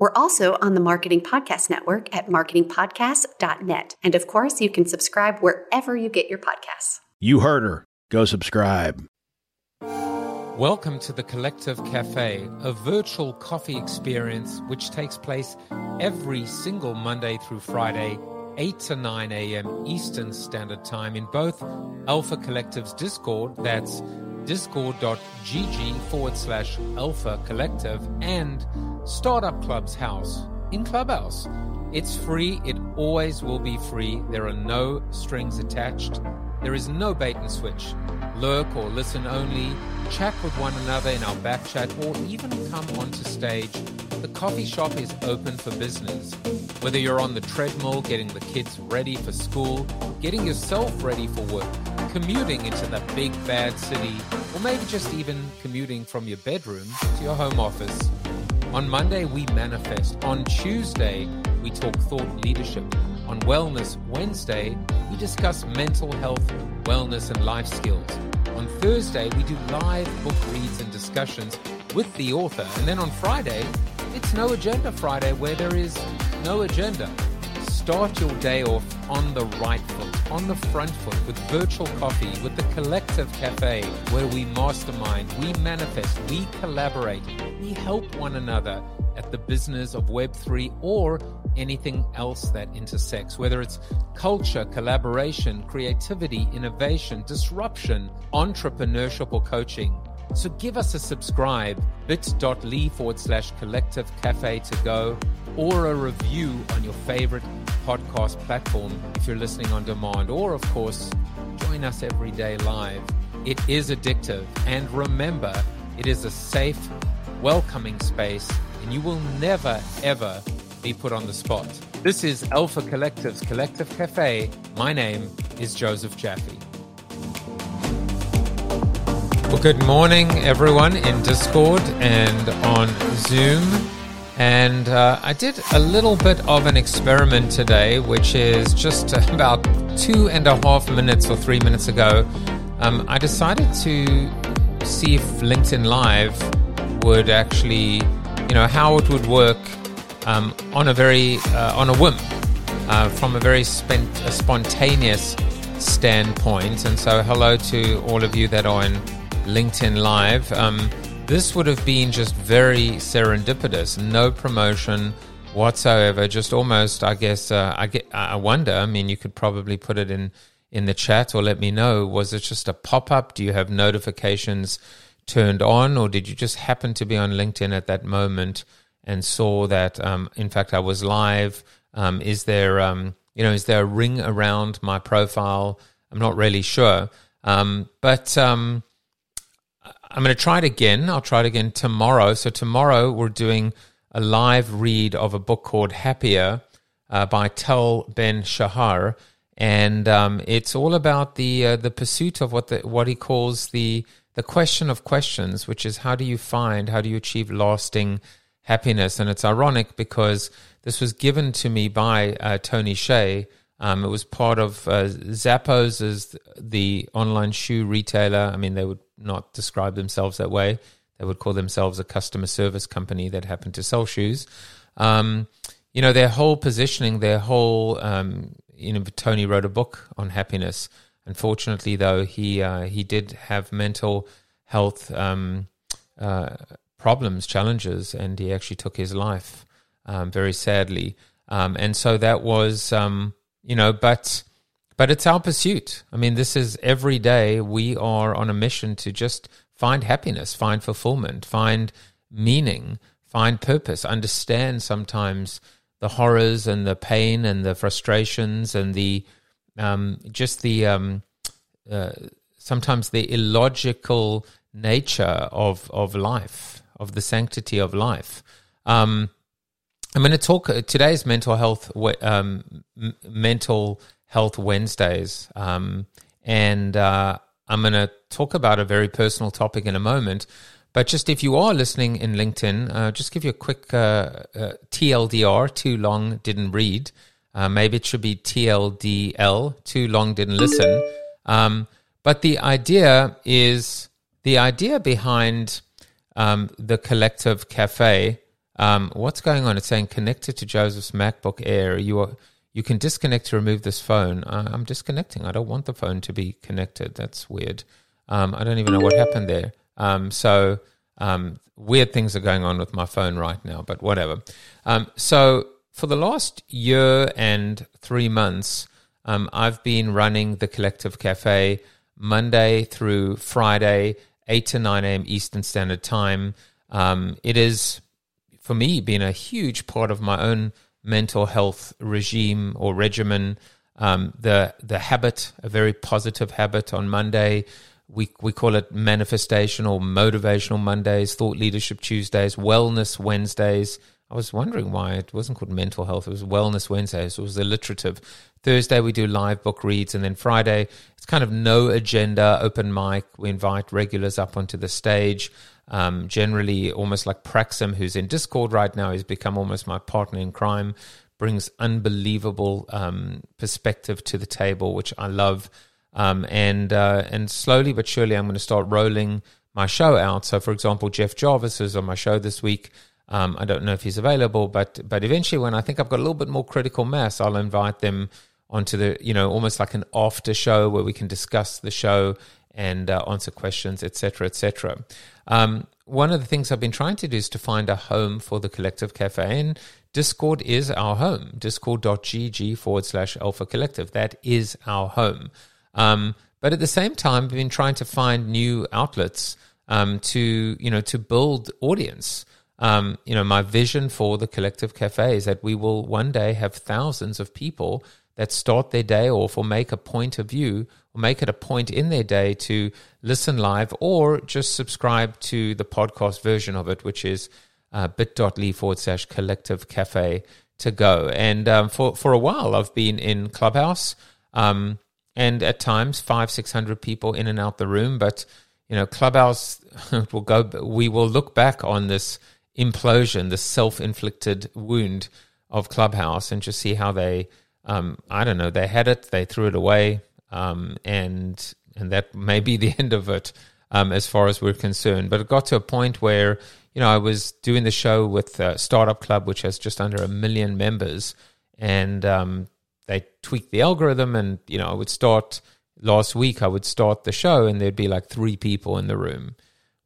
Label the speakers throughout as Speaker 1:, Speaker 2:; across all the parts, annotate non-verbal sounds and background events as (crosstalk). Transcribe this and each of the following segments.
Speaker 1: We're also on the Marketing Podcast Network at marketingpodcast.net. And of course, you can subscribe wherever you get your podcasts.
Speaker 2: You heard her. Go subscribe.
Speaker 3: Welcome to the Collective Cafe, a virtual coffee experience which takes place every single Monday through Friday, 8 to 9 a.m. Eastern Standard Time in both Alpha Collective's Discord, that's discord.gg forward slash alpha collective, and Startup Club's house in Clubhouse. It's free, it always will be free. There are no strings attached. There is no bait and switch. Lurk or listen only, chat with one another in our back chat, or even come onto stage. The coffee shop is open for business. Whether you're on the treadmill getting the kids ready for school, getting yourself ready for work, commuting into the big bad city, or maybe just even commuting from your bedroom to your home office. On Monday, we manifest. On Tuesday, we talk thought leadership. On Wellness Wednesday, we discuss mental health, wellness, and life skills. On Thursday, we do live book reads and discussions with the author. And then on Friday, it's No Agenda Friday, where there is no agenda. Start your day off on the right foot, on the front foot, with virtual coffee, with the Collective Cafe, where we mastermind, we manifest, we collaborate, we help one another at the business of Web3 or anything else that intersects, whether it's culture, collaboration, creativity, innovation, disruption, entrepreneurship, or coaching. So give us a subscribe, bit.ly forward slash collective cafe to go, or a review on your favorite podcast platform if you're listening on demand, or of course, join us every day live. It is addictive, and remember, it is a safe, welcoming space, and you will never, ever be put on the spot. This is Alpha Collective's Collective Cafe. My name is Joseph Jaffe. Well, good morning, everyone in Discord and on Zoom. And uh, I did a little bit of an experiment today, which is just (laughs) about two and a half minutes or three minutes ago. Um, I decided to see if LinkedIn Live would actually, you know, how it would work um, on a very uh, on a whim, uh, from a very spent, a spontaneous standpoint. And so, hello to all of you that are in LinkedIn Live. Um, this would have been just very serendipitous, no promotion whatsoever. Just almost, I guess. Uh, I get. I wonder. I mean, you could probably put it in in the chat or let me know. Was it just a pop up? Do you have notifications turned on, or did you just happen to be on LinkedIn at that moment and saw that? Um, in fact, I was live. Um, is there, um, you know, is there a ring around my profile? I'm not really sure, um, but um, I'm going to try it again. I'll try it again tomorrow. So tomorrow we're doing a live read of a book called Happier uh, by Tal Ben Shahar, and um, it's all about the uh, the pursuit of what the what he calls the the question of questions, which is how do you find, how do you achieve lasting happiness? And it's ironic because this was given to me by uh, Tony Hsieh. Um, it was part of uh, Zappos as the online shoe retailer. I mean, they would not describe themselves that way. They would call themselves a customer service company that happened to sell shoes. Um, you know, their whole positioning, their whole, um, you know, Tony wrote a book on happiness. Unfortunately, though, he uh, he did have mental health um, uh, problems, challenges, and he actually took his life um, very sadly. Um, and so that was, um, you know, but but it's our pursuit. I mean, this is every day we are on a mission to just find happiness, find fulfillment, find meaning, find purpose, understand sometimes the horrors and the pain and the frustrations and the um, just the um, uh, sometimes the illogical nature of of life, of the sanctity of life. Um, I'm going to talk uh, today's mental health um, mental health Wednesdays, um, and uh, I'm going to talk about a very personal topic in a moment. But just if you are listening in LinkedIn, uh, just give you a quick uh, uh, TLDR. Too long didn't read. Uh, maybe it should be TLDL. Too long didn't listen. Um, but the idea is the idea behind um, the collective cafe. Um, what's going on? It's saying connected to Joseph's MacBook Air. You are you can disconnect to remove this phone. Uh, I'm disconnecting. I don't want the phone to be connected. That's weird. Um, I don't even know what happened there. Um, so um, weird things are going on with my phone right now, but whatever. So for the last year and three months, um, I've been running the Collective Cafe Monday through Friday, 8 to 9 a.m. Eastern Standard Time. Um, it is, for me, been a huge part of my own mental health regime or regimen. Um, the the habit, a very positive habit on Monday. We we call it manifestation or motivational Mondays, thought leadership Tuesdays, wellness Wednesdays. I was wondering why it wasn't called mental health. It was wellness Wednesdays. It was alliterative. Thursday we do live book reads, and then Friday it's kind of no agenda, open mic. We invite regulars up onto the stage. Um, generally, almost like Praxim, who's in Discord right now, has become almost my partner in crime. Brings unbelievable um, perspective to the table, which I love. Um, and uh, and slowly but surely, I'm going to start rolling my show out. So, for example, Jeff Jarvis is on my show this week. Um, I don't know if he's available, but but eventually, when I think I've got a little bit more critical mass, I'll invite them onto the you know almost like an after show where we can discuss the show and uh, answer questions, etc., etc. Um, one of the things I've been trying to do is to find a home for the Collective Cafe, and Discord is our home. Discord.gg forward slash Alpha Collective. That is our home. Um, but at the same time, I've been trying to find new outlets um, to you know to build audience. Um, you know, my vision for the Collective Cafe is that we will one day have thousands of people that start their day off or make a point of view or make it a point in their day to listen live or just subscribe to the podcast version of it, which is uh, bit.ly forward slash collective cafe to go. And um, for, for a while, I've been in Clubhouse um, and at times five, 600 people in and out the room. But, you know, Clubhouse (laughs) will go, we will look back on this implosion, this self inflicted wound of Clubhouse and just see how they um, I don't know. They had it, they threw it away, um, and and that may be (laughs) the end of it um, as far as we're concerned. But it got to a point where you know I was doing the show with uh, Startup Club, which has just under a million members, and um, they tweaked the algorithm, and you know I would start last week. I would start the show, and there'd be like three people in the room.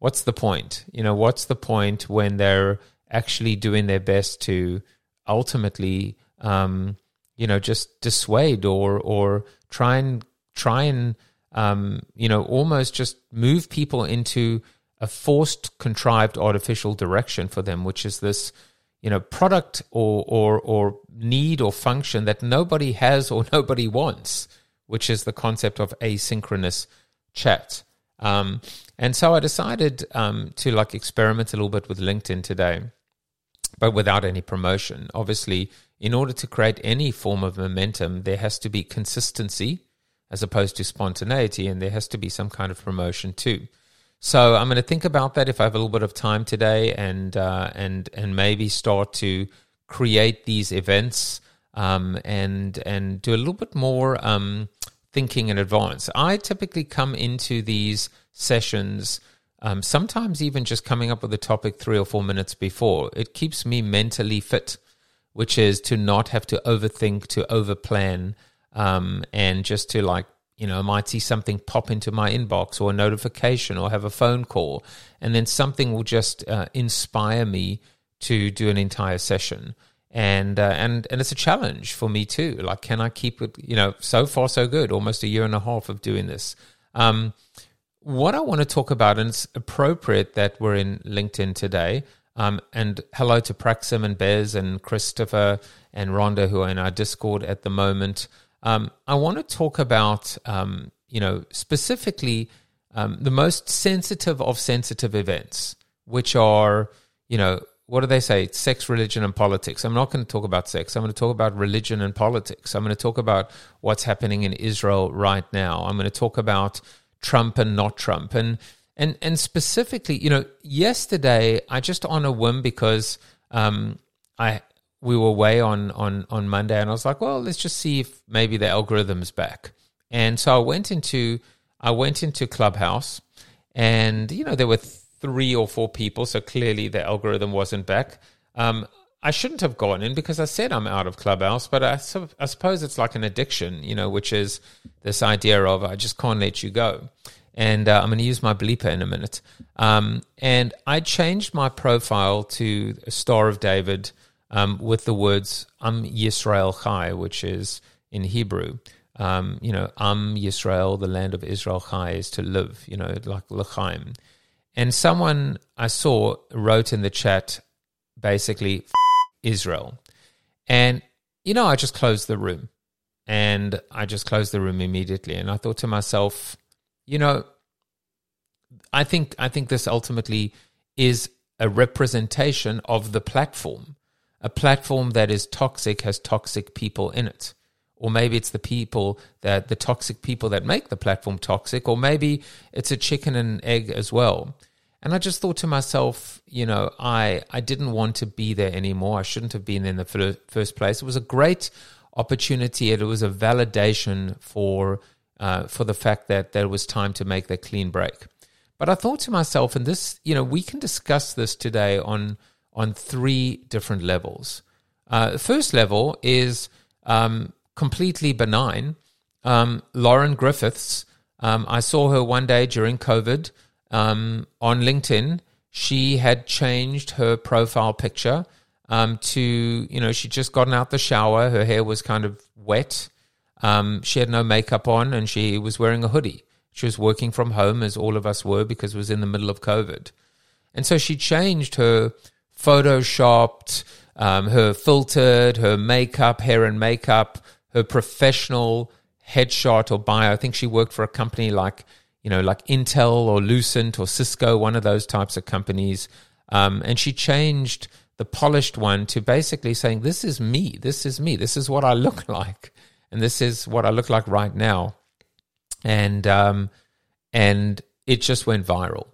Speaker 3: What's the point? You know, what's the point when they're actually doing their best to ultimately um, you know just dissuade or or try and try and um, you know almost just move people into a forced contrived artificial direction for them which is this you know product or or or need or function that nobody has or (laughs) nobody wants which is the concept of asynchronous chat um, and so i decided um, to like experiment a little bit with linkedin today but without any promotion obviously in order to create any form of momentum, there has to be consistency as opposed to spontaneity, and there has to be some kind of promotion too. So I'm going to think about that if I have a little bit of time today, and uh, and and maybe start to create these events um, and and do a little bit more um, thinking in advance. I typically come into these sessions. Um, sometimes even just coming up with a topic three or four minutes before. It keeps me mentally fit which is to not have to overthink, to overplan, um, and just to like, you know, I might see something pop into my inbox or a notification or have a phone call, and then something will just uh, inspire me to do an entire session. And uh, and and it's a challenge for me too. Like, can I keep it? You know, so far so good. Almost a year and a half of doing this. Um, what I want to talk about, and it's appropriate that we're in LinkedIn today. Um, and hello to Praxim and Bez and Christopher and Rhonda who are in our Discord at the moment. Um, I want to talk about, um, you know, specifically um, the most sensitive of sensitive events, which are, you know, what do they say? Sex, religion, and politics. I'm not going to talk about sex. I'm going to talk about religion and politics. I'm going to talk about what's happening in Israel right now. I'm going to talk about Trump and not Trump. And and and specifically, you know, yesterday I just on a whim because um, I we were away on on on Monday, and I was like, well, let's just see if maybe the algorithm's back. And so I went into I went into Clubhouse, and you know there were three or four people, so clearly the algorithm wasn't back. Um, I shouldn't have gone in because I said I'm out of Clubhouse, but I, I suppose it's like an addiction, you know, which is this idea of I just can't let you go. And uh, I'm going to use my bleeper in a minute. Um, and I changed my profile to a Star of David um, with the words "Am Yisrael Chai," which is in Hebrew. Um, you know, Am Yisrael, the land of Israel Chai, is to live. You know, like L'chaim. And someone I saw wrote in the chat basically Israel. And, you know, I just closed the room and I just closed the room immediately. And I thought to myself, you know, I think, I think this ultimately is a representation of the platform. A platform that is toxic has toxic people in it. Or maybe it's the people that the toxic people that make the platform toxic, or maybe it's a chicken and egg as well. And I just thought to myself, you know, I, I didn't want to be there anymore. I shouldn't have been in the first place. It was a great opportunity. It was a validation for uh, for the fact that there was time to make that clean break. But I thought to myself, and this, you know, we can discuss this today on on three different levels. Uh, the first level is um, completely benign. Um, Lauren Griffiths, um, I saw her one day during COVID um, on LinkedIn, she had changed her profile picture um, to, you know, she'd just gotten out the shower. Her hair was kind of wet. Um, she had no makeup on and she was wearing a hoodie. She was working from home, as all of us were, because it was in the middle of COVID. And so she changed her photoshopped, um, her filtered, her makeup, hair and makeup, her professional headshot or bio. I think she worked for a company like you know, like Intel or Lucent or Cisco, one of those types of companies. Um, and she changed the polished one to basically saying, This is me. This is me. This is what I look (laughs) like. And this is what I look like right now. And, um, and it just went viral.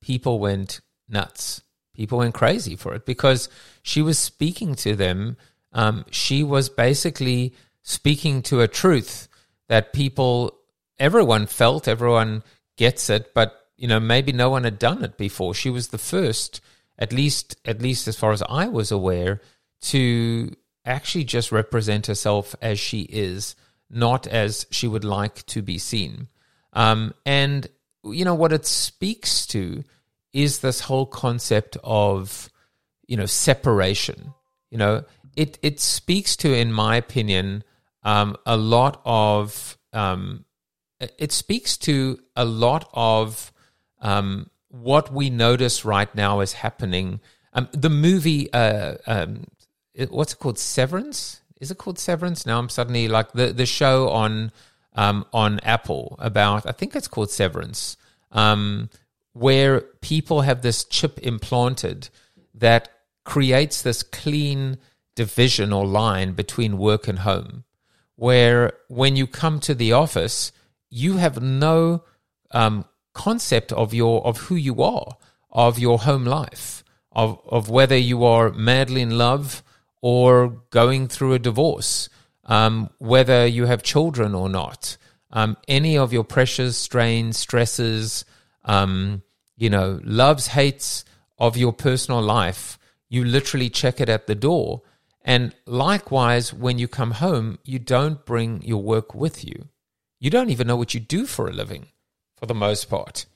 Speaker 3: People went nuts. People went crazy for it because she was speaking to them. Um, she was basically speaking to a truth that people, everyone felt, everyone gets it, but you know maybe no one had done it before. She was the first, at least at least as far as I was aware, to actually just represent herself as she is, not as she would like to be seen. Um, and you know what it speaks to is this whole concept of you know separation. You know, it it speaks to, in my opinion, um, a lot of um, it speaks to a lot of um, what we notice right now is happening. Um, the movie, uh, um, what's it called? Severance? Is it called Severance? Now I'm suddenly like the the show on um, on Apple about. I think it's called Severance, where people have this chip implanted that creates this clean division or line between work and home. Where when you come to the office, you have no um, concept of your of who you are, of your home life, of of whether you are madly in love or going through a divorce, um, whether you have children or not, um, any of your pressures, strains, stresses, um, you know, loves, hates of your personal life, you literally check it at the door. And likewise, when you come home, you don't bring your work with you. You don't even know what you do for a living, for the most part.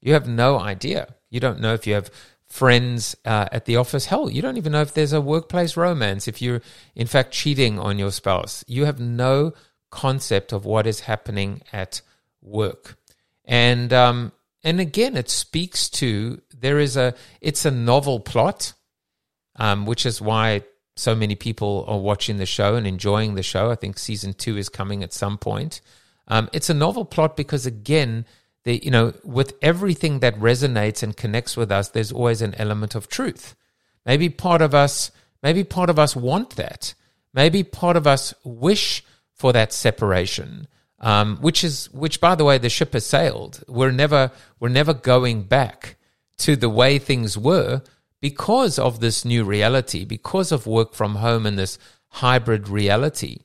Speaker 3: You have no idea. You don't know if you have friends uh, at the office. Hell, you don't even know if there's a workplace romance, if you're in fact cheating on your spouse. You have no concept of what is happening at work. And, um, and again, it speaks to there is a, it's a novel plot, um, which is why so many people are watching the show and enjoying the show. I think season two is coming at some point. Um, it's a novel plot because again, the, you know, with everything that resonates and connects with us, there's always an element of truth. Maybe part of us, maybe part of us want that. Maybe part of us wish for that separation, um, which is, which by the way, the ship has sailed. We're never, we're never going back to the way things were because of this new reality, because of work from home and this hybrid reality.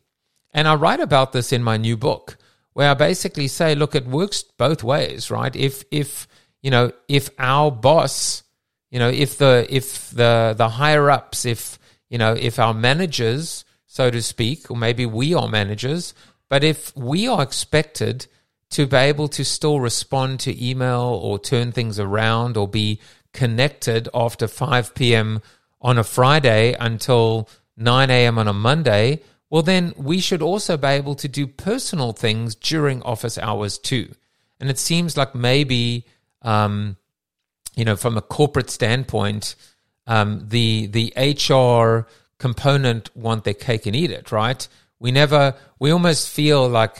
Speaker 3: And I write about this in my new book, where I basically say, look, it works both ways, right? If if you know, if our boss, you know, if the if the the higher ups, if you know, if our managers, so to speak, or maybe we are managers, but if we are expected to be able to still respond to email or turn things around or be connected after 5 p.m. on a Friday until 9 a.m. on a Monday, well, then we should also be able to do personal things during office hours too. And it seems like maybe, um, you know, from a corporate standpoint, um, the the HR component want their cake and eat it, right? We never, we almost feel like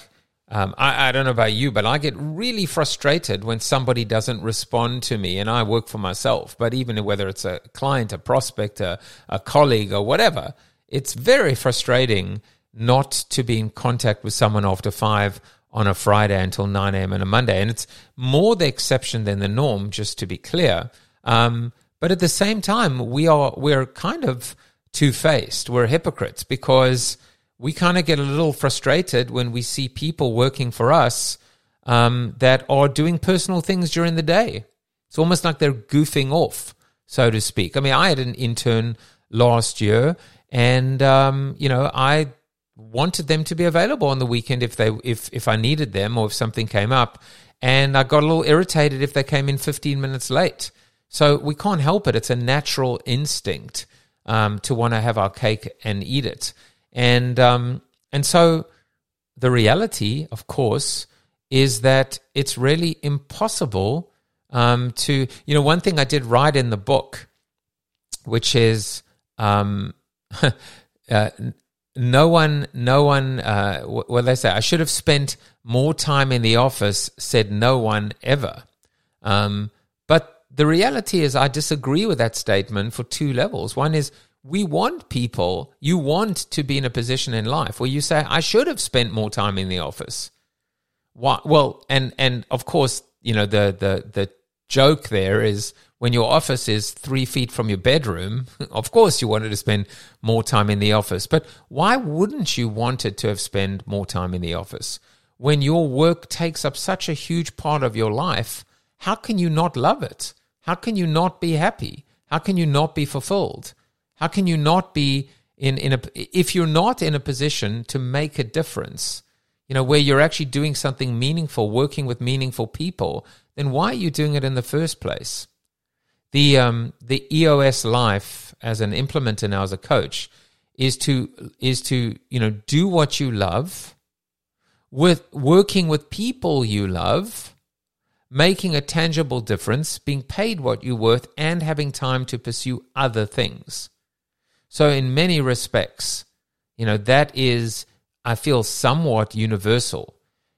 Speaker 3: um, I, I, don't know about you, but I get really frustrated when somebody doesn't respond to me, and I work for myself. But even whether it's a client, a prospect, a, a colleague, or whatever, it's very frustrating not to be in contact with someone after five on a Friday until 9 a.m. on a Monday. And it's more the exception than the norm, just to be clear. Um, but at the same time, we are we're kind of two faced. We're hypocrites because we kind of get a little frustrated when we see people working for us um, that are doing personal things during the day. It's almost like they're goofing off, so to speak. I mean, I had an intern last year, and um, you know, I wanted them to be available on the weekend if they if if I needed them or if something came up, and I got a little irritated if they came in 15 minutes late. So we can't help it; it's a natural instinct um, to want to have our cake and eat it. And um, and so the reality, of course, is that it's really impossible um, to you know one thing I did write in the book, which is um, (laughs) uh, no one no one uh, what they say I should have spent more time in the office said no one ever. Um, but the reality is I disagree with that statement for two levels. One is we want people, you want to be in a position in life where you say, I should have spent more time in the office. Why? Well, and, and of course, you know, the, the, the joke there is when your office is three feet from your bedroom, (laughs) of course you wanted to spend more time in the office. But why wouldn't you want it to have spent more time in the office? When your work takes up such a huge part of your life, how can you not love it? How can you not be happy? How can you not be fulfilled? How can you not be in, in a, if you're not in a position to make a difference, you know, where you're actually doing something meaningful, working with meaningful people, then why are you doing it in the first place? The, um, the EOS life as an implementer now as a coach is to, is to, you know, do what you love with working with people you love, making a tangible difference, being paid what you're worth, and having time to pursue other things. So, in many respects, you know, that is, I feel, somewhat universal.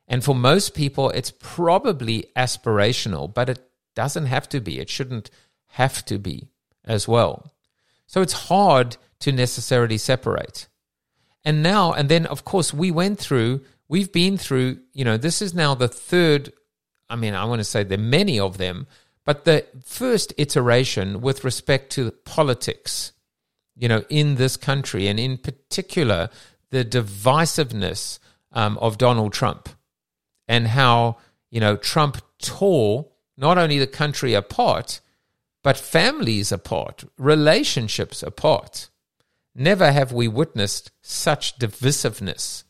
Speaker 3: And for most people, it's probably aspirational, but it doesn't have to be. It shouldn't have to be as well. So, it's hard to necessarily separate. And now, and then, of course, we went through, we've been through, you know, this is now the third, I mean, I want to say there are many of them, but the first iteration with respect to politics you know, in this country, and in particular, the divisiveness um, of Donald Trump and how, you know, Trump tore not only the country apart, but families apart, relationships apart. Never have we witnessed such divisiveness.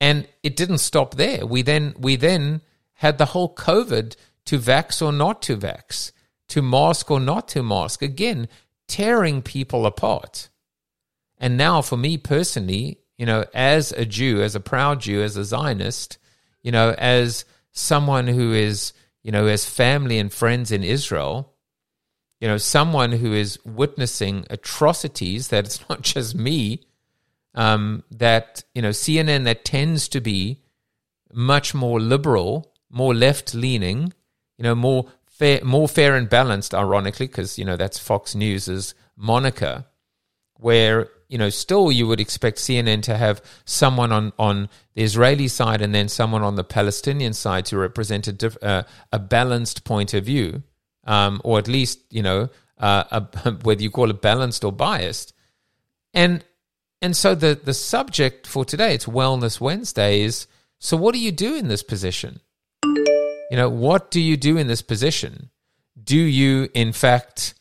Speaker 3: And it didn't stop there. We then we then had the whole COVID to vax or not to vax, to mask or not to mask. Again, tearing people apart. And now, for me personally, you know, as a Jew, as a proud Jew, as a Zionist, you know, as someone who is, you know, has family and friends in Israel, you know, someone who is witnessing atrocities that it's (laughs) not just me, um, that, you know, CNN that tends to be much more liberal, more left leaning, you know, more fair, more fair and balanced, ironically, because you know that's Fox News's moniker, where you know still you would expect CNN to have someone on on the Israeli side and then someone on the Palestinian side to represent a diff, uh, a balanced point of view, um, or at least you know uh, a, (laughs) whether you call it balanced or biased, and and so the the subject for today it's Wellness Wednesday is so what do you do in this position? You know what do you do in this position? Do you in fact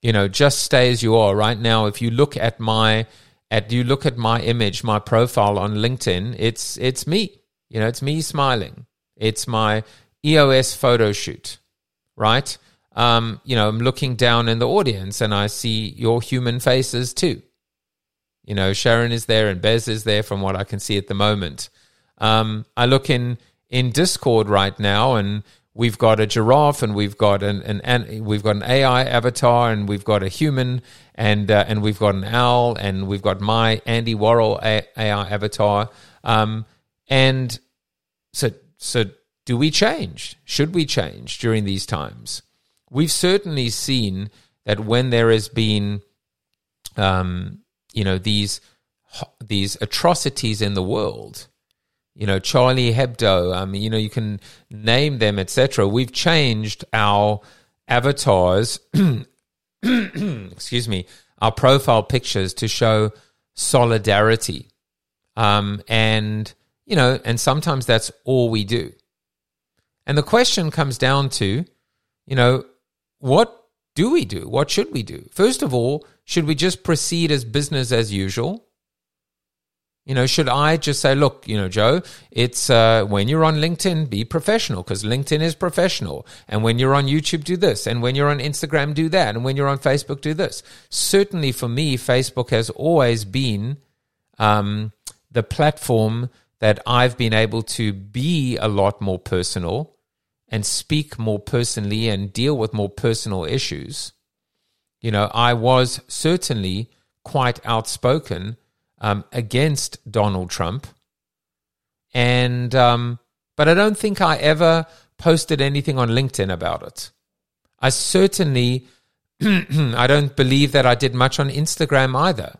Speaker 3: you know just stay as you are right now? If you look at my at you look at my image, my profile on LinkedIn, it's it's me. You know, it's me smiling. It's my EOS photo shoot, right? Um, you know, I'm looking down in the audience and I see your human faces too. You know, Sharon is there and Bez is there from what I can see at the moment. Um, I look in in Discord right now and we've got a giraffe and we've got an, an, an we've got an AI avatar and we've got a human and uh, and we've got an owl and we've got my Andy Worrell AI avatar. Um, and so so do we change? Should we change during these times? We've certainly seen that when there has been um, you know these these atrocities in the world you know charlie hebdo i mean you know you can name them etc we've changed our avatars (clears throat) excuse me our profile pictures to show solidarity. Um, and you know and sometimes that's all we do. And the question comes down to you know what do we do? What should we do? First of all should we just proceed as business as usual? You know, should I just say, look, you know, Joe, it's uh, when you're on LinkedIn, be professional because LinkedIn is professional. And when you're on YouTube, do this. And when you're on Instagram, do that. And when you're on Facebook, do this. Certainly for me, Facebook has always been um, the platform that I've been able to be a lot more personal and speak more personally and deal with more personal issues. You know, I was certainly quite outspoken um, against Donald Trump, and um, but I don't think I ever posted anything on LinkedIn about it. I certainly, (clears throat) I don't believe that I did much on Instagram either.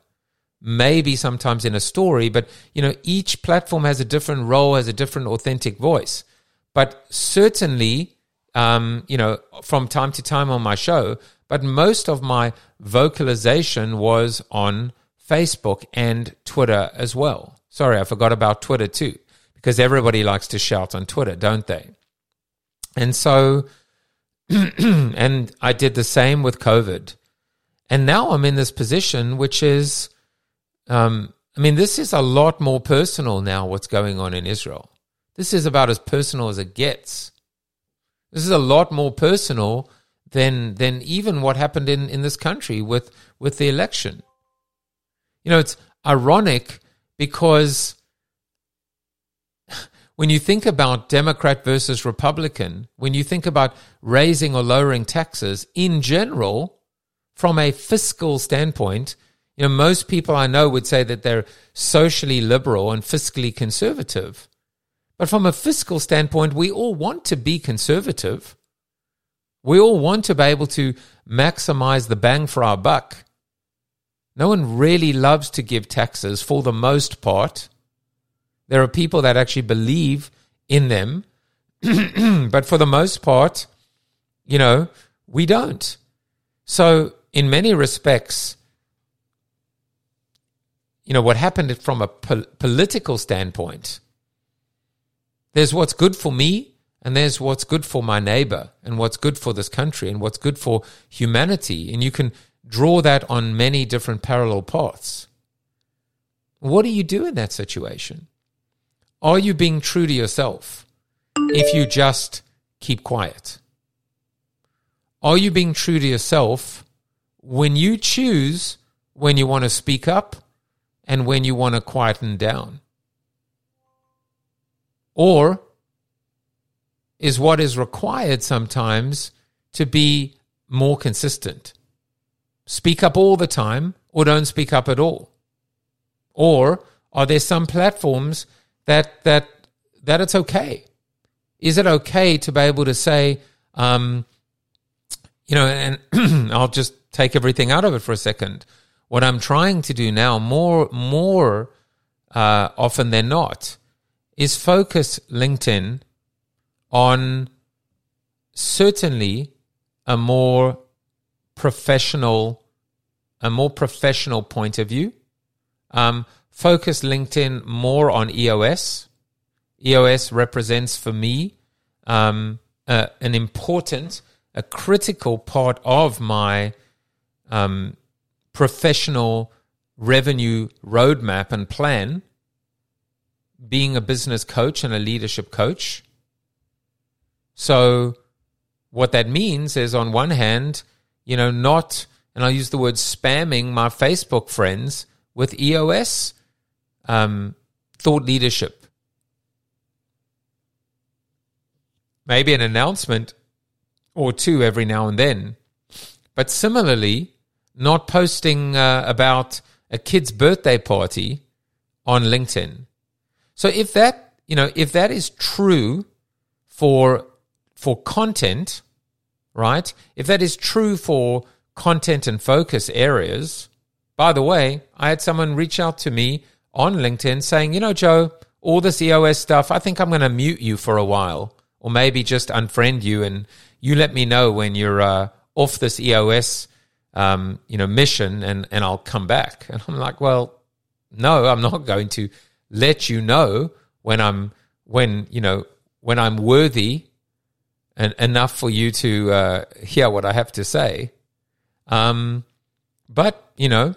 Speaker 3: Maybe sometimes in a story, but you know, each platform has a different role, has a different authentic voice. But certainly, um, you know, from time to time on my show, but most of my vocalization was on Facebook and Twitter as well. Sorry, I forgot about Twitter too, because everybody likes to shout on Twitter, don't they? And so, (clears throat) and I did the same with COVID. And now I'm in this position, which is, um, I mean, this is a lot more personal now, what's going on in Israel. This is about as personal as it gets. This is a lot more personal than than even what happened in, in this country with with the election. You know, it's ironic because (laughs) when you think about Democrat versus Republican, when you think about raising or lowering taxes in general, from a fiscal standpoint, you know, most people I know would say that they're socially liberal and fiscally conservative. But from a fiscal standpoint, we all want to be conservative. We all want to be able to maximize the bang for our buck. No one really loves to give taxes for the most part. There are people that actually believe in them, (clears throat) but for the most part, you know, we don't. So, in many respects, you know, what happened from a po- political standpoint, there's what's good for me and there's what's good for my neighbor and what's good for this country and what's good for humanity. And you can draw that on many different parallel paths. What do you do in that situation? Are you being true to yourself if you just keep quiet? Are you being true to yourself when you choose when you want to speak up and when you want to quieten down? Or is what is required sometimes to be more consistent. Speak up all the time or don't speak up at all. Or are there some platforms that that that it's okay? Is it okay to be able to say, um, you know, and (clears throat) I'll just take everything out of it for a second. What I'm trying to do now, more more uh, often than not, is focus LinkedIn on certainly a more professional, a more professional point of view. Um, focus LinkedIn more on EOS. EOS represents for me um, an important, a critical part of my um, professional revenue roadmap and plan. Being a business coach and a leadership coach. So, what that means is, on one hand, you know, not, and I'll use the word spamming my Facebook friends with EOS um, thought leadership. Maybe an announcement or two every now and then. But similarly, not posting uh, about a kid's birthday party on LinkedIn. So if that, you know, if that is true for for content, right? If that is true for content and focus areas, by the way, I had someone reach out to me on LinkedIn saying, you know, Joe, all this EOS stuff, I think I'm going to mute you for a while, or maybe just unfriend you, and you let me know when you're uh, off this EOS, um, you know, mission, and and I'll come back. And I'm like, well, no, I'm not going to let you know when I'm when you know when I'm worthy and enough for you to uh, hear what I have to say. Um, but you know,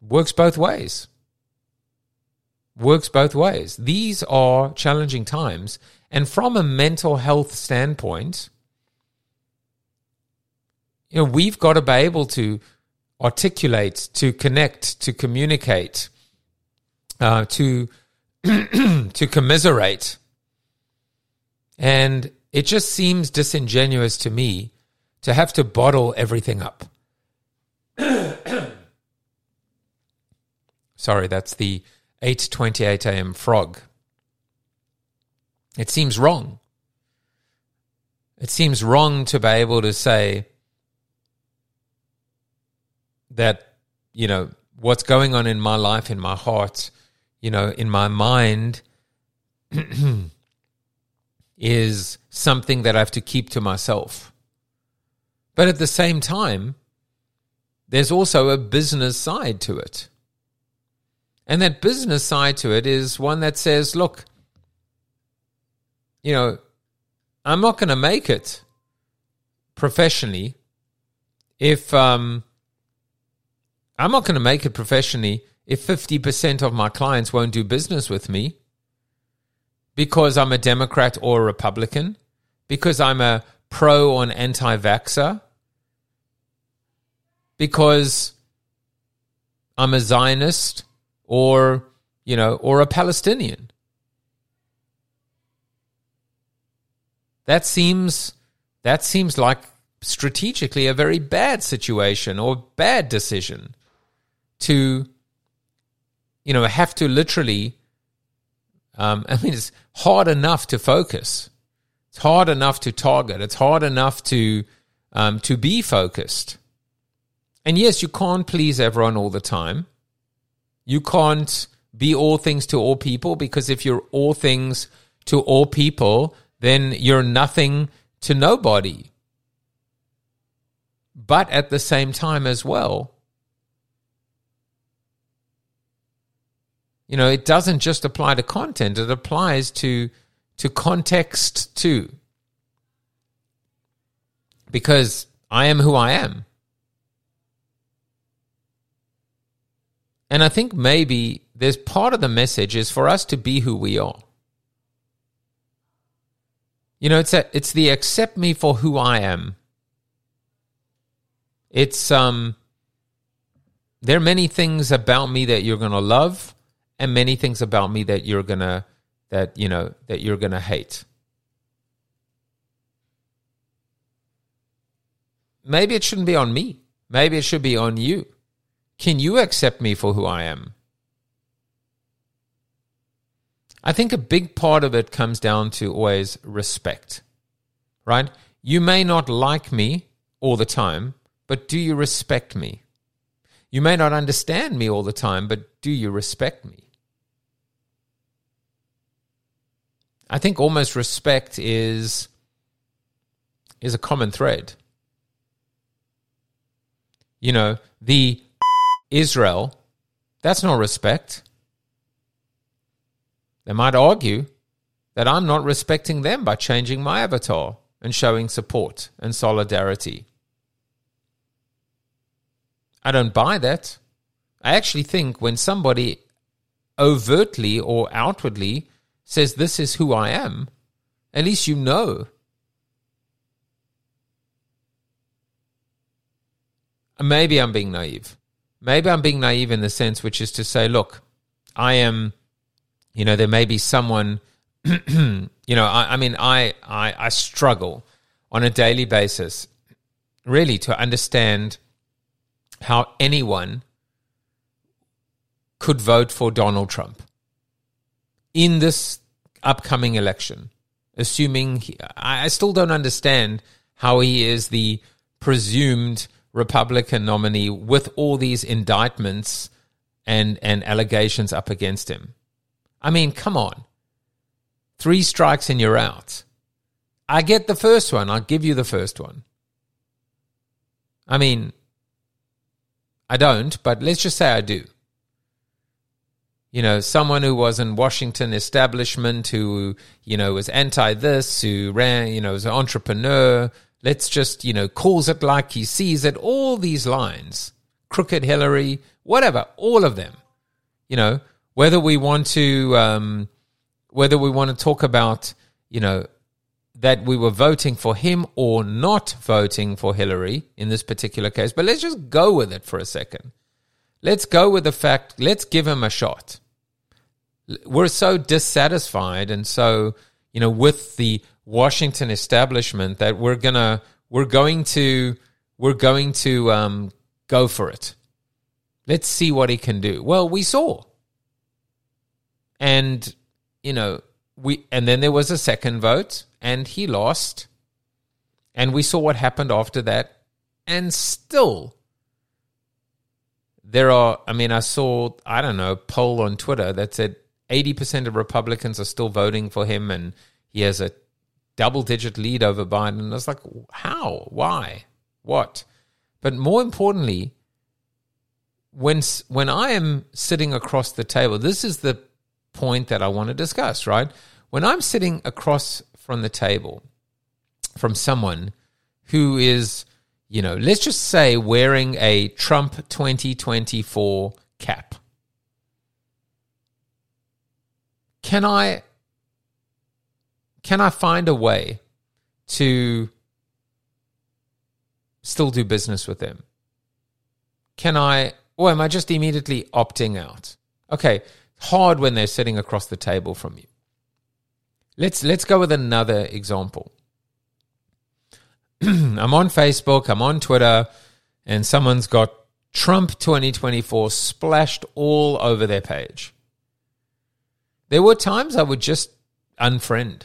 Speaker 3: works both ways. Works both ways. These are challenging times, and from a mental health standpoint, you know, we've got to be able to articulate, to connect, to communicate, uh, to (clears throat) to commiserate, and it just seems disingenuous to me to have to bottle everything up. (coughs) Sorry, that's the 8:28 a.m. frog. It seems wrong. It seems wrong to be able to say that you know what's going on in my life in my heart, you know, in my mind (clears throat) is something that I have to keep to myself. But at the same time, there's also a business side to it. And that business side to it is one that says, look, you know, I'm not going to make it professionally if um, I'm not going to make it professionally if 50% of my clients won't do business with me because I'm a Democrat or a Republican, because I'm a pro or an anti vaxxer, because I'm a Zionist or, you know, or a Palestinian. That seems that seems like strategically a very bad situation or bad decision to you know have to literally um, (laughs) I mean, it's hard enough to focus. It's hard enough to target. It's hard enough to um, to be focused. And yes, you can't please everyone all the time. You can't be all things to all people because if you're all things to all people, then you're nothing to nobody. But at the same time, as well, You know, it doesn't just apply to content, it applies to to context too. Because I am who I am. And I think maybe there's part of the message is for us to be who we are. You know, it's a, it's the accept me for who I am. It's um there are many things about me that you're going to love and many things about me that you're gonna that you know that you're gonna hate. Maybe it shouldn't be on me. Maybe it should be on you. Can you accept me for who i am? I think a big part of it comes down to always respect right? You may not like me all the time but do you respect me? You may not understand me all the time, but do you respect me? I think almost respect is is a common thread. You know, the Israel, that's not respect. They might argue that I'm not respecting them by changing my avatar and showing support and solidarity. I don't buy that. I actually think when somebody overtly or outwardly says, This is who I am, at least you know. Maybe I'm being naive. Maybe I'm being naive in the sense which is to say, look, I am, you know, there may be someone, (clears throat) you know, I, I mean, I, I, I struggle on a daily basis really to understand how anyone could vote for Donald Trump in this upcoming election, assuming he, I still don't understand how he is the presumed Republican nominee with all these indictments and, and allegations up against him. I mean, come on. Three strikes and you're out. I get the first one. I'll give you the first one. I mean, I don't, but let's just say I do you know, someone who was in Washington establishment, who, you know, was anti this, who ran, you know, was an entrepreneur. Let's just, you know, calls it like he sees it. All these lines, crooked Hillary, whatever, all of them. You know, whether we want to, um, whether we want to talk about, you know, that we were voting for him or not voting for Hillary in this particular case. But let's just go with it for a second. Let's go with the fact, let's give him a shot we're so dissatisfied and so you know with the Washington establishment that we're gonna we're going to we're going to um, go for it. Let's see what he can do. Well, we saw, and you know we and then there was a second vote and he lost, and we saw what happened after that, and still there are. I mean, I saw I don't know poll on Twitter that said 80% of Republicans are still voting for him, and he has a double digit lead over Biden. And I was like, how? Why? What? But more importantly, when, when I am sitting across the table, this is the point that I want to discuss, right? When I'm sitting across from the table from someone who is, you know, let's just say wearing a Trump 2024 cap can I can I find a way to still do business with them? Can I or am I just immediately opting out? Okay, hard when they're sitting across the table from you. Let's let's go with another example. (clears throat) I'm on Facebook, I'm on Twitter, and someone's got Trump 2024 splashed all over their page. There were times I would just unfriend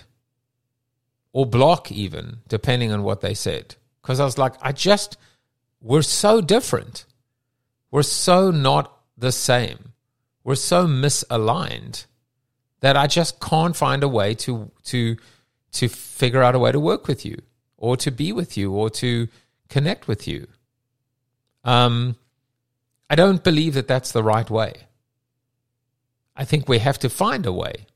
Speaker 3: or block, even, depending on what they said. Because I was like, I just, we're so different. We're so not the same. We're so misaligned that I just can't find a way to, to, to figure out a way to work with you or to be with you or to connect with you. Um, I don't believe that that's the right way. I think we have to find a way.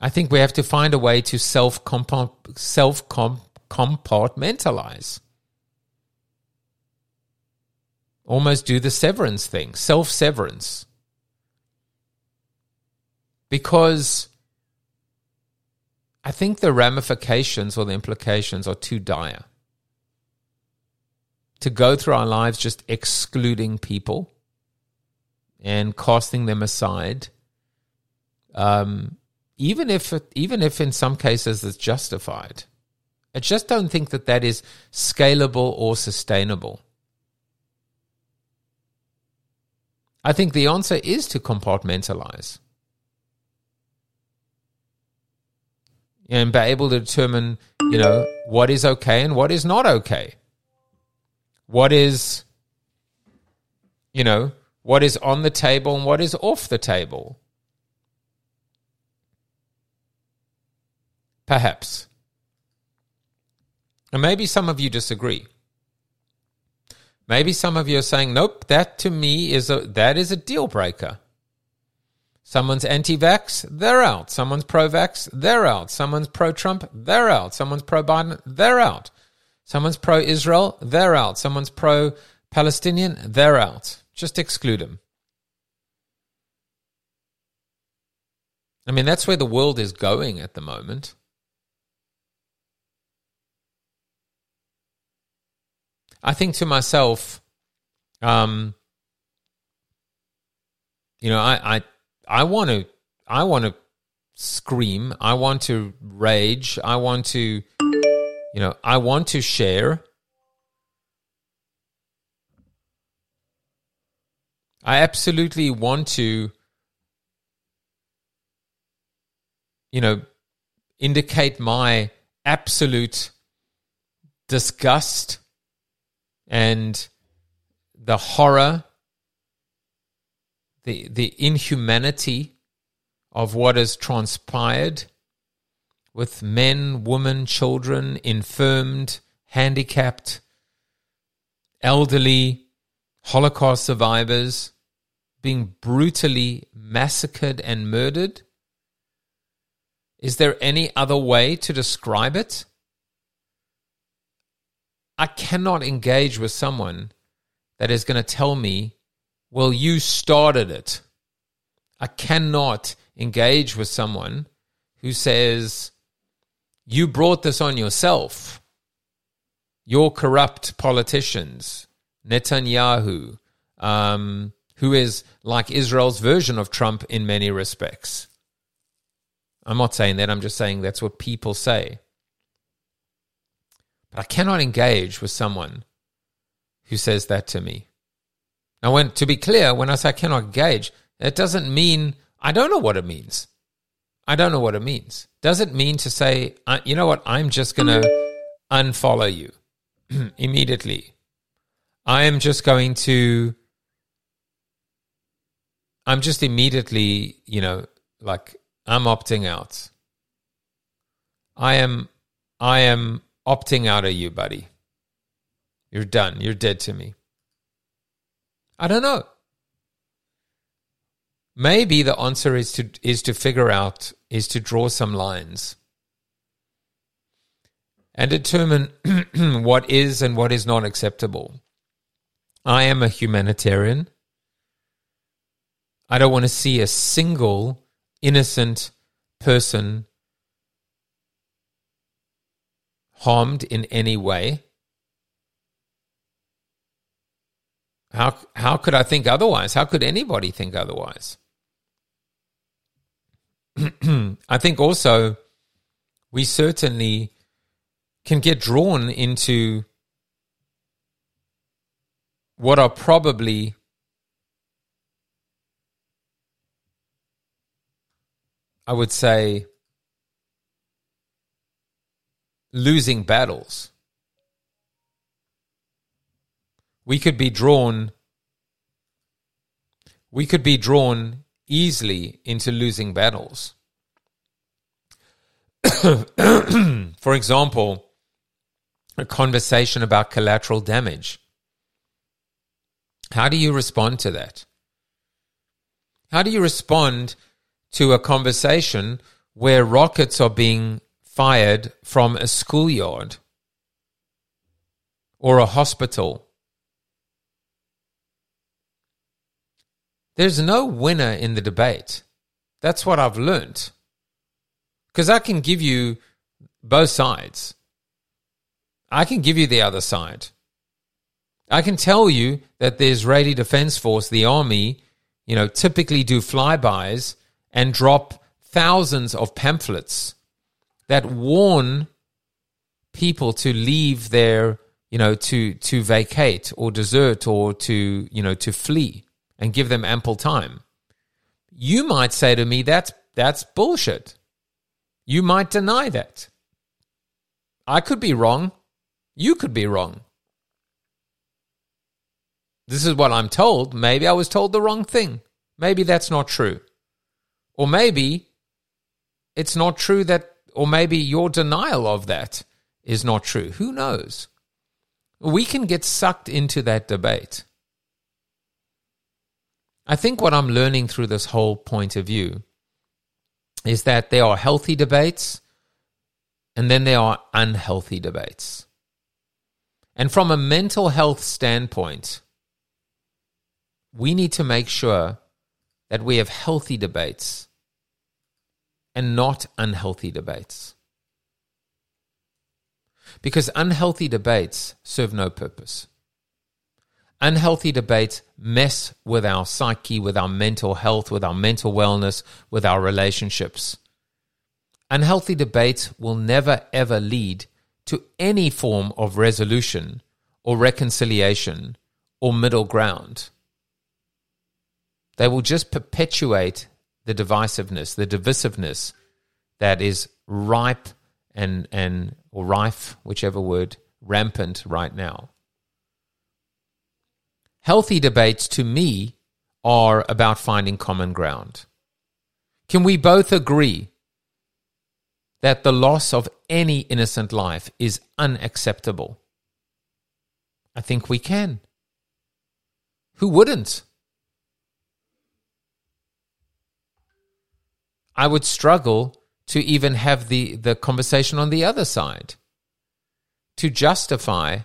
Speaker 3: I think we have to find a way to self self compartmentalize. Almost do the severance thing, self severance. Because I think the ramifications or the implications are too dire. To go through our lives just excluding people and casting them aside, um, even if even if in some cases it's justified. I just don't think that that is scalable or sustainable. I think the answer is to compartmentalize and be able to determine, you know, what is okay and what is not okay. what is, you know, what is on the table and what is off the table. Perhaps. And maybe some of you disagree. Maybe some of you are saying, nope, that to me is a that is a deal breaker. Someone's anti-vax, they're out. Someone's pro-vax, they're out. Someone's pro-Trump, they're out. Someone's pro-Biden, they're out. Someone's pro-Israel, they're out. Someone's pro-Palestinian, they're out. Just exclude them. I mean, that's where the world is going at the moment. I think to myself, um, you know, I, I, I want to, I want to scream. I want to rage. I want to, you know, I want to share. I absolutely want to, you know, indicate my absolute disgust and the horror, the, the inhumanity of what has transpired with men, women, children, infirmed, handicapped, elderly, Holocaust survivors being brutally massacred and murdered? Is there any other way to describe it? I cannot engage with someone that is going to tell me, well, you started it. I cannot engage with someone who says, you brought this on yourself. Your corrupt politicians, Netanyahu, um, who is like Israel's version of Trump in many respects. I'm not saying that, I'm just saying that's what people say. But I cannot engage with someone who says that to me. Now, when to be clear, when I say I cannot engage, it doesn't mean I don't know what it means. I don't know what it means. Does it mean to say, you know what, I'm just going to unfollow you (clears throat) immediately? I am just going to, I'm just immediately, you know, like I'm opting out. I am, I am opting out of you, buddy. You're done. You're dead to me. I don't know. Maybe the answer is to is to figure out is to draw some lines and determine (clears throat) what is and what is not acceptable. I am a humanitarian. I don't want to see a single innocent person harmed in any way? How, how could I think otherwise? How could anybody think otherwise? (clears throat) I think also we certainly can get drawn into what are probably I would say losing battles. We could be drawn we could be drawn easily into losing battles. (coughs) For example, a conversation about collateral damage. How do you respond to that? How do you respond to a conversation where rockets are being fired from a schoolyard or a hospital. There's no winner in the debate. That's what I've learned. Because I can give you both sides. I can give you the other side. I can tell you that the Israeli Defense Force, the army, you know, typically do flybys and drop thousands of pamphlets that warn people to leave their, you know, to to vacate or desert or to, you know, to flee and give them ample time. You might say to me that's that's bullshit. You might deny that. I could be wrong. You could be wrong. this is what I'm told. Maybe I was told the wrong thing. Maybe that's not true. Or maybe it's not true that, or maybe your denial of that is not true. Who knows? We can get sucked into that debate. I think what I'm learning through this whole point of view is that there are healthy debates and then there are unhealthy debates. And from a mental health standpoint, we need to make sure that we have healthy debates and not unhealthy debates. Because unhealthy debates serve no purpose. Unhealthy debates mess with our psyche, with our mental health, with our mental wellness, with our relationships. Unhealthy debates will never ever lead to any form of resolution or reconciliation or middle ground. They will just perpetuate the divisiveness, the divisiveness that is ripe and, and or rife, whichever word, rampant right now. Healthy debates to me are about finding common ground. Can we both agree that the loss of any innocent life is unacceptable? I think we can. Who wouldn't? I would struggle to even have the, the conversation on the other side to justify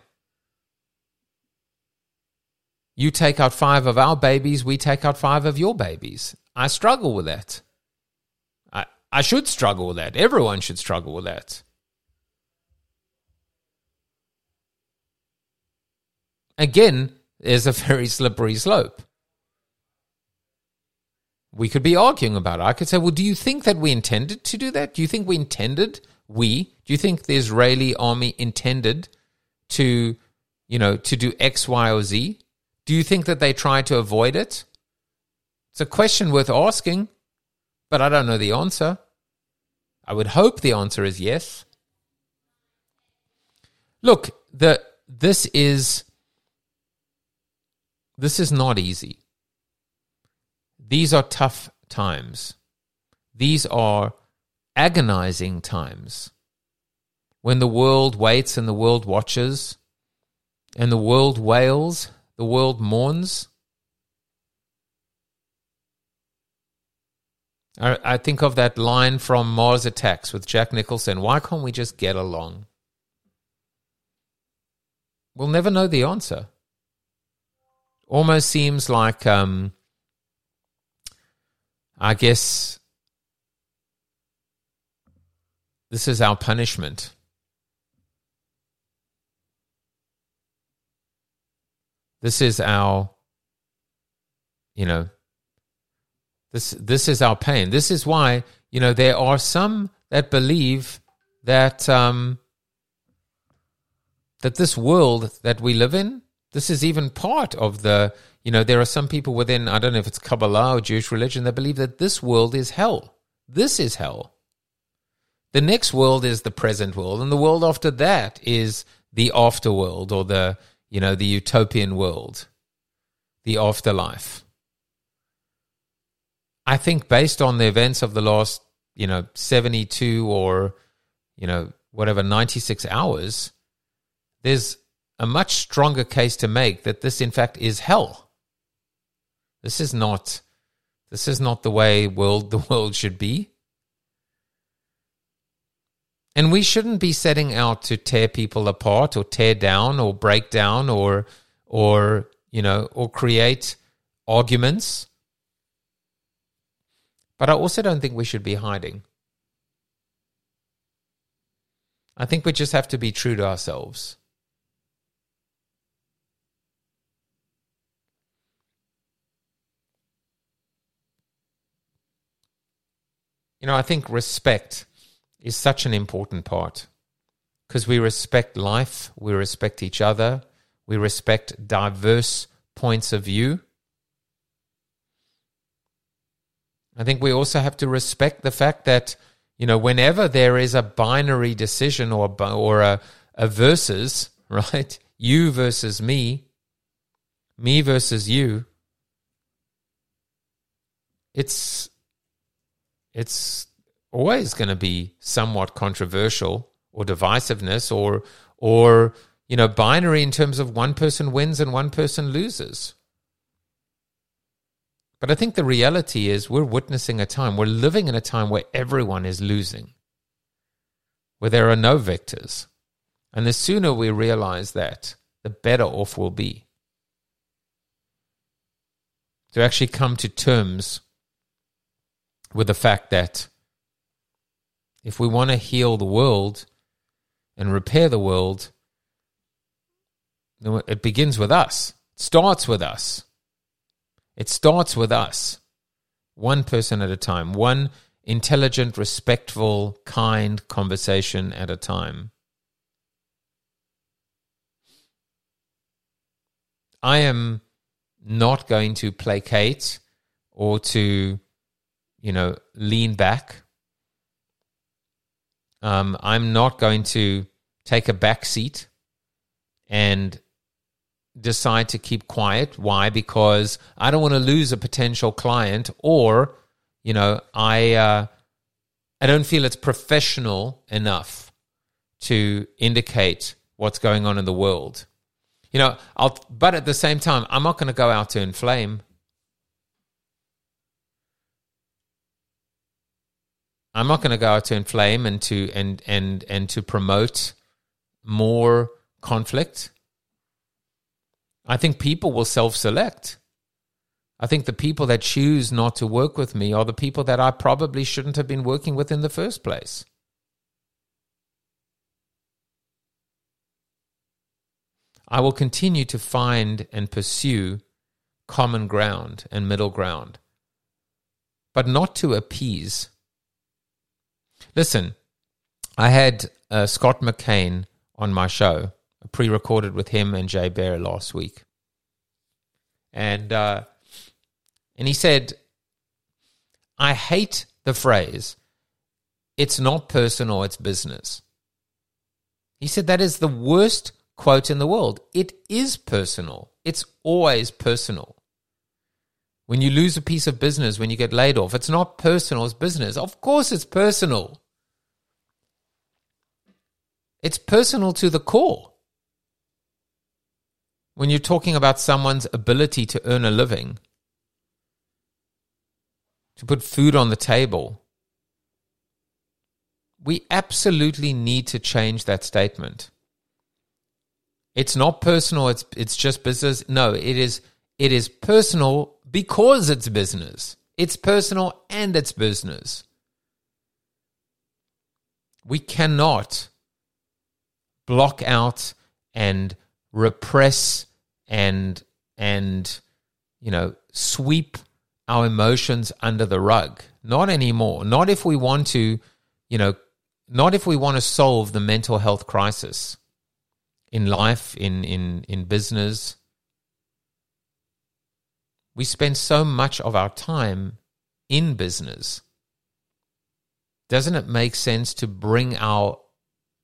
Speaker 3: you take out five of our babies, we take out five of your babies. I struggle with that. I, I should struggle with that. Everyone should struggle with that. Again, there's a very slippery slope we could be arguing about it. I could say, well, do you think that we intended to do that? Do you think we intended, we, do you think the Israeli army intended to, you know, to do X, Y, or Z? Do you think that they try to avoid it? It's a question worth asking, but I don't know the answer. I would hope the answer is yes. Look, the this is this is not easy. These are tough times. These are agonizing times. When the world waits and the world watches, and the world wails, the world mourns. I, think of that line from Mars Attacks with Jack Nicholson why can't we just get along? We'll never know the answer. Almost seems like um, I guess this is our punishment. This is our, you know, this this is our pain. This is why you know there are some that believe that um, that this world that we live in, this is even part of the you know, there are some people within, I don't know if it's Kabbalah or Jewish religion, that believe that this world is hell. This is hell. The next world is the present world, and the world after that is the afterworld or the, you know, the utopian world, the afterlife. I think based on the events of the last, you know, 72 or, you know, whatever, 96 hours, there's a much stronger case to make that this, in fact, is hell. This is not this is not the way world (laughs) the world should be. And we shouldn't be setting out to tear people apart or tear down or break down or or you know or create arguments. But I also don't think we should be hiding. I think we just have to be true to ourselves. You know, I think respect is such an important part because we respect life, we respect each other, we respect diverse points of view. I think we also have to respect the fact that, you know, whenever there is a binary decision or, or a, a versus, (laughs) right? You versus me, me versus you, it's it's always going to be somewhat controversial or divisiveness or or you know binary in terms of one person wins and one person loses. But I think the reality is we're witnessing a time, we're living in a time where everyone is losing, where there are no victors. And the sooner we realize that, the better off we'll be. To actually come to terms with the fact that if we want to heal the world and repair the world, it begins with us. It starts with us. It starts with us, one person at a time, one intelligent, respectful, kind conversation at a time. I am not going to placate or to, you know, lean back. Um, I'm not going to take a back seat and decide to keep quiet. Why? Because I don't want to lose a potential client, or you know, I uh, I don't feel it's professional enough to indicate what's going on in the world. You know, I'll, but at the same time, I'm not going to go out to inflame. I'm not going to go out to inflame and to and and and to promote more conflict. I think people will self select. I think the people that choose not to work with me are the people that I probably shouldn't have been working with in the first place. I will continue to find and pursue common ground and middle ground, but not to appease. Listen, I had uh, Scott McKain on my show pre recorded with him and Jay Baer last week. And, uh, and he said, I hate the phrase, it's not personal, it's business. He said that is the worst quote in the world. It is personal, it's always personal. When you lose a piece of business, when you get laid off, it's not personal, it's business. Of course, it's personal. It's personal to the core when you're talking about someone's ability to earn a living, to put food on the table, we absolutely need to change that statement. It's not personal, it's it's just business. No, it is it is personal because it's business. It's personal and it's business. We cannot block out and repress and and you know sweep our emotions under the rug. Not anymore. Not if we want to you know not if we want to solve the mental health crisis in life in in in business. We spend so much of our time in business. Doesn't it make sense to bring our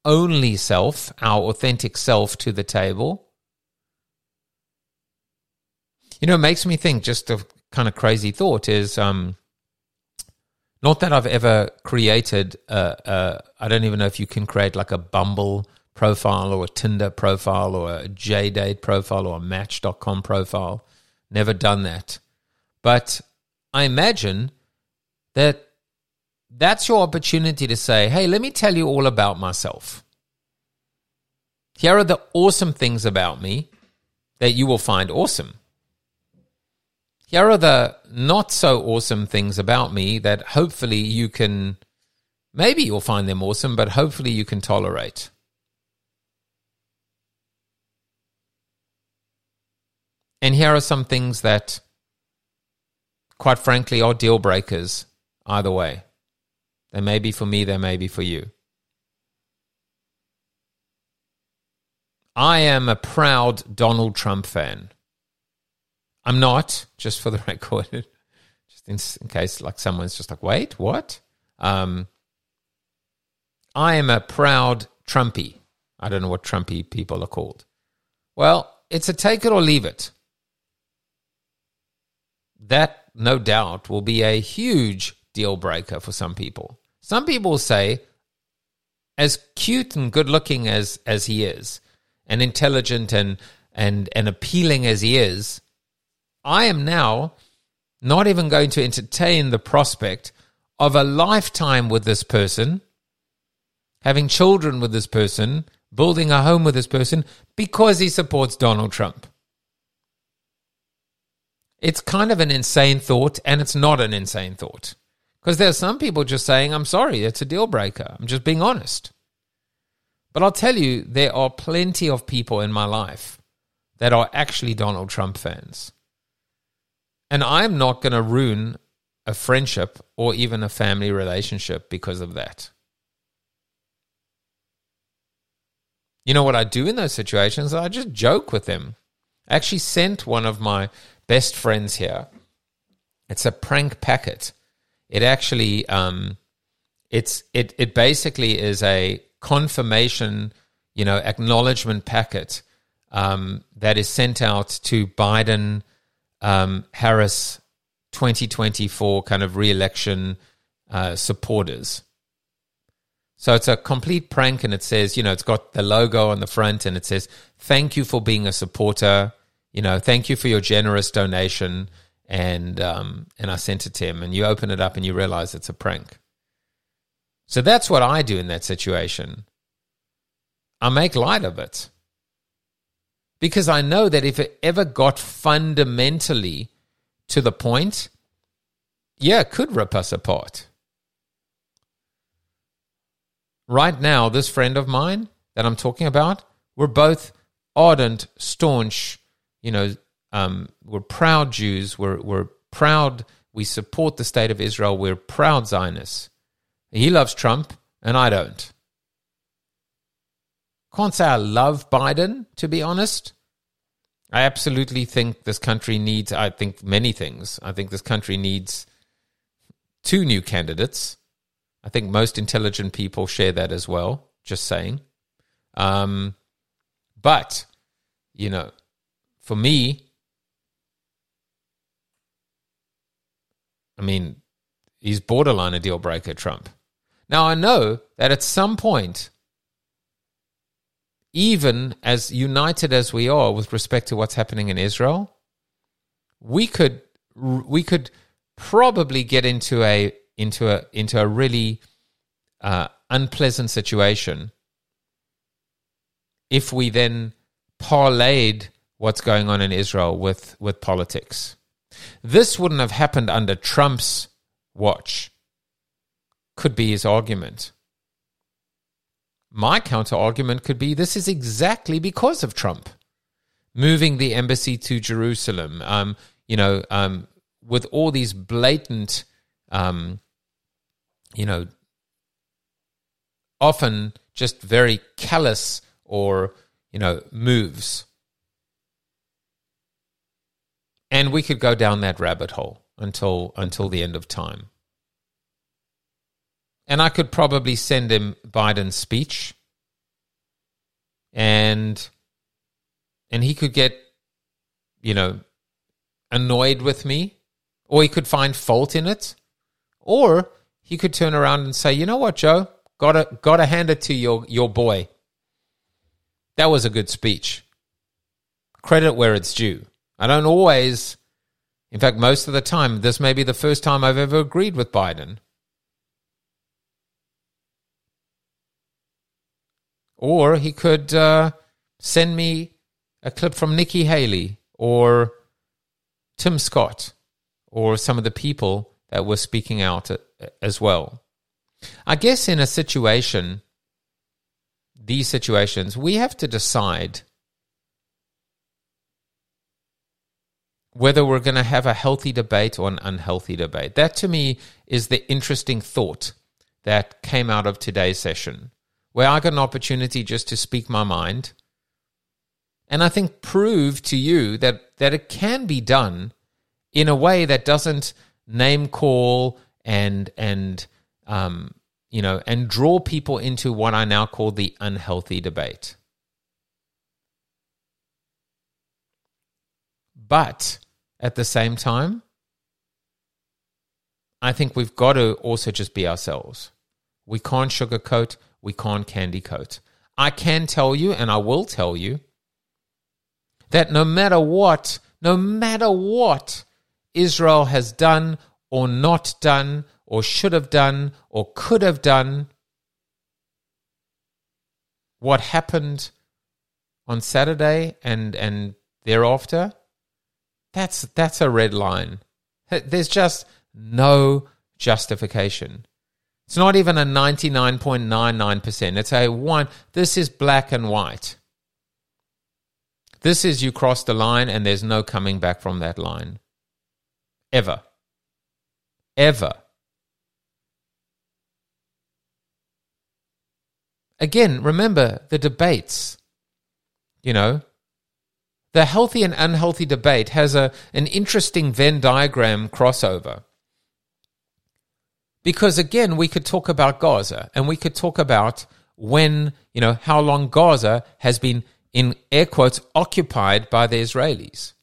Speaker 3: only self, our authentic self, to the table. You know, it makes me think just a kind of crazy thought is um, not that I've ever created, a, a, I don't even know if you can create like a Bumble profile or a Tinder profile or a JDate profile or a Match.com profile. Never done that. But I imagine that that's your opportunity to say, hey, let me tell you all about myself. Here are the awesome things about me that you will find awesome. Here are the not so awesome things about me that hopefully you can, maybe you'll find them awesome, but hopefully you can tolerate. And here are some things that, quite frankly, are deal breakers either way. They may be for me, they may be for you. I am a proud Donald Trump fan. I'm not, just for the (laughs) record, just in, in case like someone's just like, wait, what? Um, I am a proud Trumpy. I don't know what Trumpy people are called. Well, it's a take it or leave it. that no doubt will be a huge deal breaker for some people. Some people say, as cute and good looking as, as he is, and intelligent and, and, and appealing as he is, I am now not even going to entertain the prospect of a lifetime with this person, having children with this person, building a home with this person because he supports Donald Trump. It's kind of an insane thought, and it's not an insane thought. Because there are some people just saying, I'm sorry, it's a deal breaker. I'm just being honest. But I'll tell you, there are plenty of people in my life that are actually Donald Trump fans. And I'm not going to ruin a friendship or even a family relationship because of that. You know what I do in those situations? I just joke with them. I actually sent one of my best friends here. It's a prank packet. It actually, um, it's it it basically is a confirmation, you know, acknowledgement packet um, that is sent out to Biden, um, Harris, 2024 kind of re-election uh, supporters. So it's a complete prank, and it says, you know, it's got the logo on the front, and it says, "Thank you for being a supporter." you know, thank you for your generous donation. And um, and I sent it to him, and you open it up and you realize it's a prank. So that's what I do in that situation. I make light of it. Because I know that if it ever got fundamentally to the point, yeah, it could rip us apart. Right now, this friend of mine that I'm talking about, we're both ardent, staunch you know, um, we're proud Jews. We're, we're proud. We support the state of Israel. We're proud Zionists. He loves Trump, and I don't. Can't say I love Biden, to be honest. I absolutely think this country needs, I think many things. I think this country needs two new candidates. I think most intelligent people share that as well, just saying. Um, but, you know, for me, I mean, he's borderline a deal breaker, Trump. Now, I know that at some point, even as united as we are with respect to what's happening in Israel, we could we could probably get into a into a into a really uh, unpleasant situation if we then parlayed what's going on in Israel with, with politics. This wouldn't have happened under Trump's watch, could be his argument. My counter argument could be this is exactly because of Trump moving the embassy to Jerusalem. Um, you know, um, with all these blatant, um, you know, often just very callous or you know moves and we could go down that rabbit hole until until the end of time. And I could probably send him Biden's speech and and he could get you know annoyed with me or he could find fault in it or he could turn around and say, "You know what, Joe? Got to got to hand it to your your boy. That was a good speech. Credit where it's due." I don't always, in fact, most of the time, this may be the first time I've ever agreed with Biden. Or he could uh, send me a clip from Nikki Haley or Tim Scott or some of the people that were speaking out as well. I guess in a situation, these situations, we have to decide whether we're going to have a healthy debate or an unhealthy debate. That to me is the interesting thought that came out of today's session, where I got an opportunity just to speak my mind. And I think prove to you that, that it can be done in a way that doesn't name call and and um, you know and draw people into what I now call the unhealthy debate. But at the same time, I think we've got to also just be ourselves. We can't sugarcoat, we can't candy coat. I can tell you, and I will tell you, that no matter what, no matter what Israel has done or not done, or should have done, or could have done, what happened on Saturday and, and thereafter, that's, that's a red line. There's just no justification. It's not even a 99.99%. It's a one. This is black and white. This is you cross the line and there's no coming back from that line. Ever. Ever. Again, remember the debates. You know, the healthy and unhealthy debate has a, an interesting Venn diagram crossover. Because again, we could talk about Gaza and we could talk about when, you know, how long Gaza has been, in air quotes, occupied by the Israelis.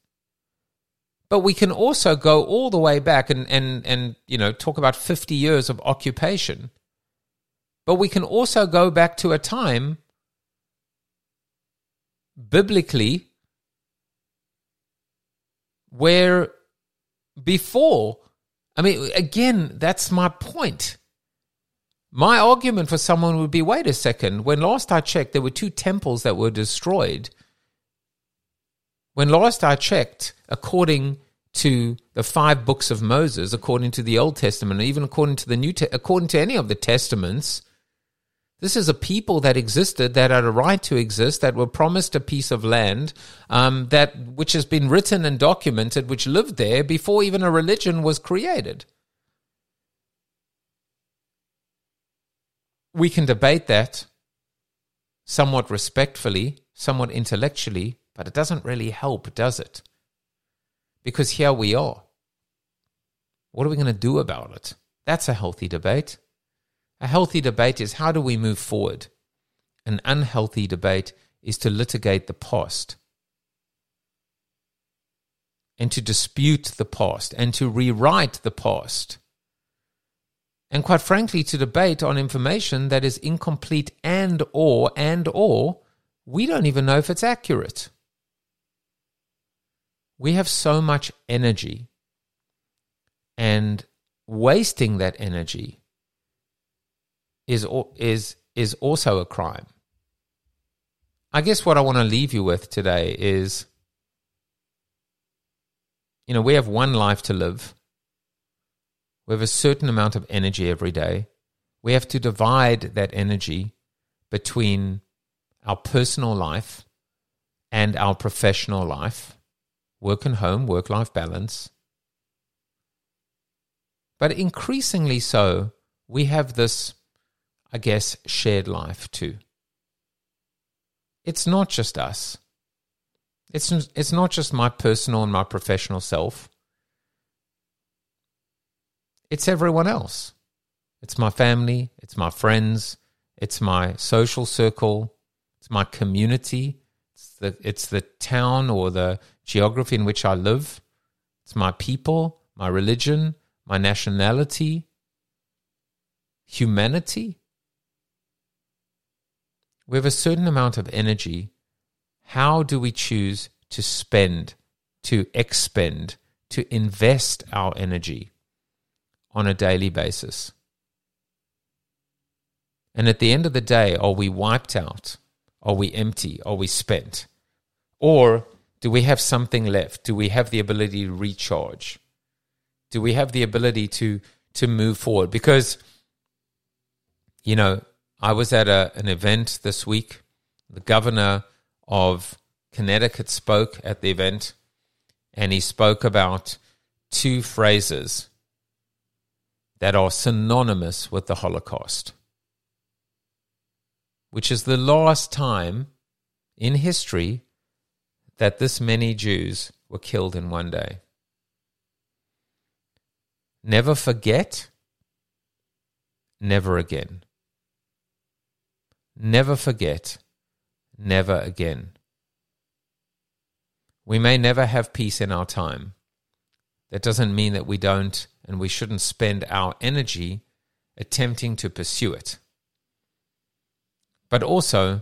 Speaker 3: But we can also go all the way back and, and, and you know, talk about 50 years of occupation. But we can also go back to a time, biblically, where before, I mean, again, that's my point. My argument for someone would be wait a second, when last I checked, there were two temples that were destroyed. When last I checked, according to the five books of Moses, according to the Old Testament, even according to the New, Te- according to any of the testaments, this is a people that existed, that had a right to exist, that were promised a piece of land, um, that which has been written and documented, which lived there before even a religion was created. We can debate that somewhat respectfully, somewhat intellectually, but it doesn't really help, does it? Because here we are. What are we going to do about it? That's a healthy debate. A healthy debate is how do we move forward? An unhealthy debate is to litigate the past and to dispute the past and to rewrite the past. And quite frankly, to debate on information that is incomplete and or and or we don't even know if it's accurate. We have so much energy and wasting that energy is is is also a crime. I guess what I want to leave you with today is you know, we have one life to live. We have a certain amount of energy every day. We have to divide that energy between our personal life and our professional life, work and home, work life balance. But increasingly so, we have this I guess, shared life too. It's not just us. It's, it's not just my personal and my professional self. It's everyone else. It's my family, it's my friends, it's my social circle, it's my community, it's the, it's the town or the geography in which I live, it's my people, my religion, my nationality, humanity we have a certain amount of energy. How do we choose to spend, to expend, to invest our energy on a daily basis? And at the end of the day, are we wiped out? Are we empty? Are we spent? Or do we have something left? Do we have the ability to recharge? Do we have the ability to to move forward? Because you know, I was at a, an event this week. The governor of Connecticut spoke at the event, and he spoke about two phrases that are synonymous with the Holocaust, which is the last time in history that this many Jews were killed in one day. Never forget, never again. Never forget, never again. We may never have peace in our time. That doesn't mean that we don't and we shouldn't spend our energy attempting to pursue it. But also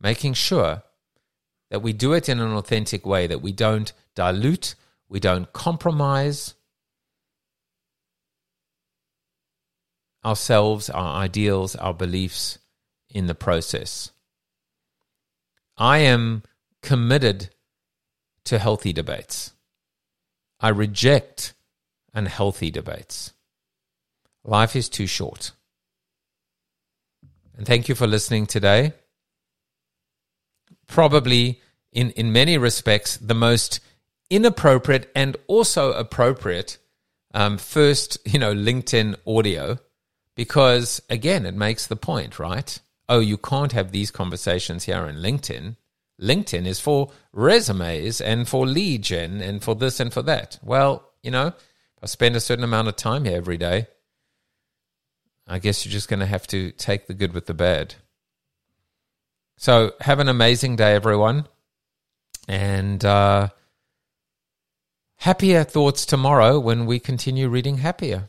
Speaker 3: making sure that we do it in an authentic way, that we don't dilute, we don't compromise ourselves, our ideals, our beliefs in the process. I am committed to healthy debates. I reject unhealthy debates. Life is too short. And thank you for listening today. Probably, in, in many respects, the most inappropriate and also appropriate um, first, you know, LinkedIn audio, because again, it makes the point, right? Oh, you can't have these conversations here in LinkedIn. LinkedIn is for resumes and for lead gen and for this and for that. Well, you know, I spend a certain amount of time here every day, I guess you're just going to have to take the good with the bad. So have an amazing day, everyone. And uh, happier thoughts tomorrow when we continue reading happier.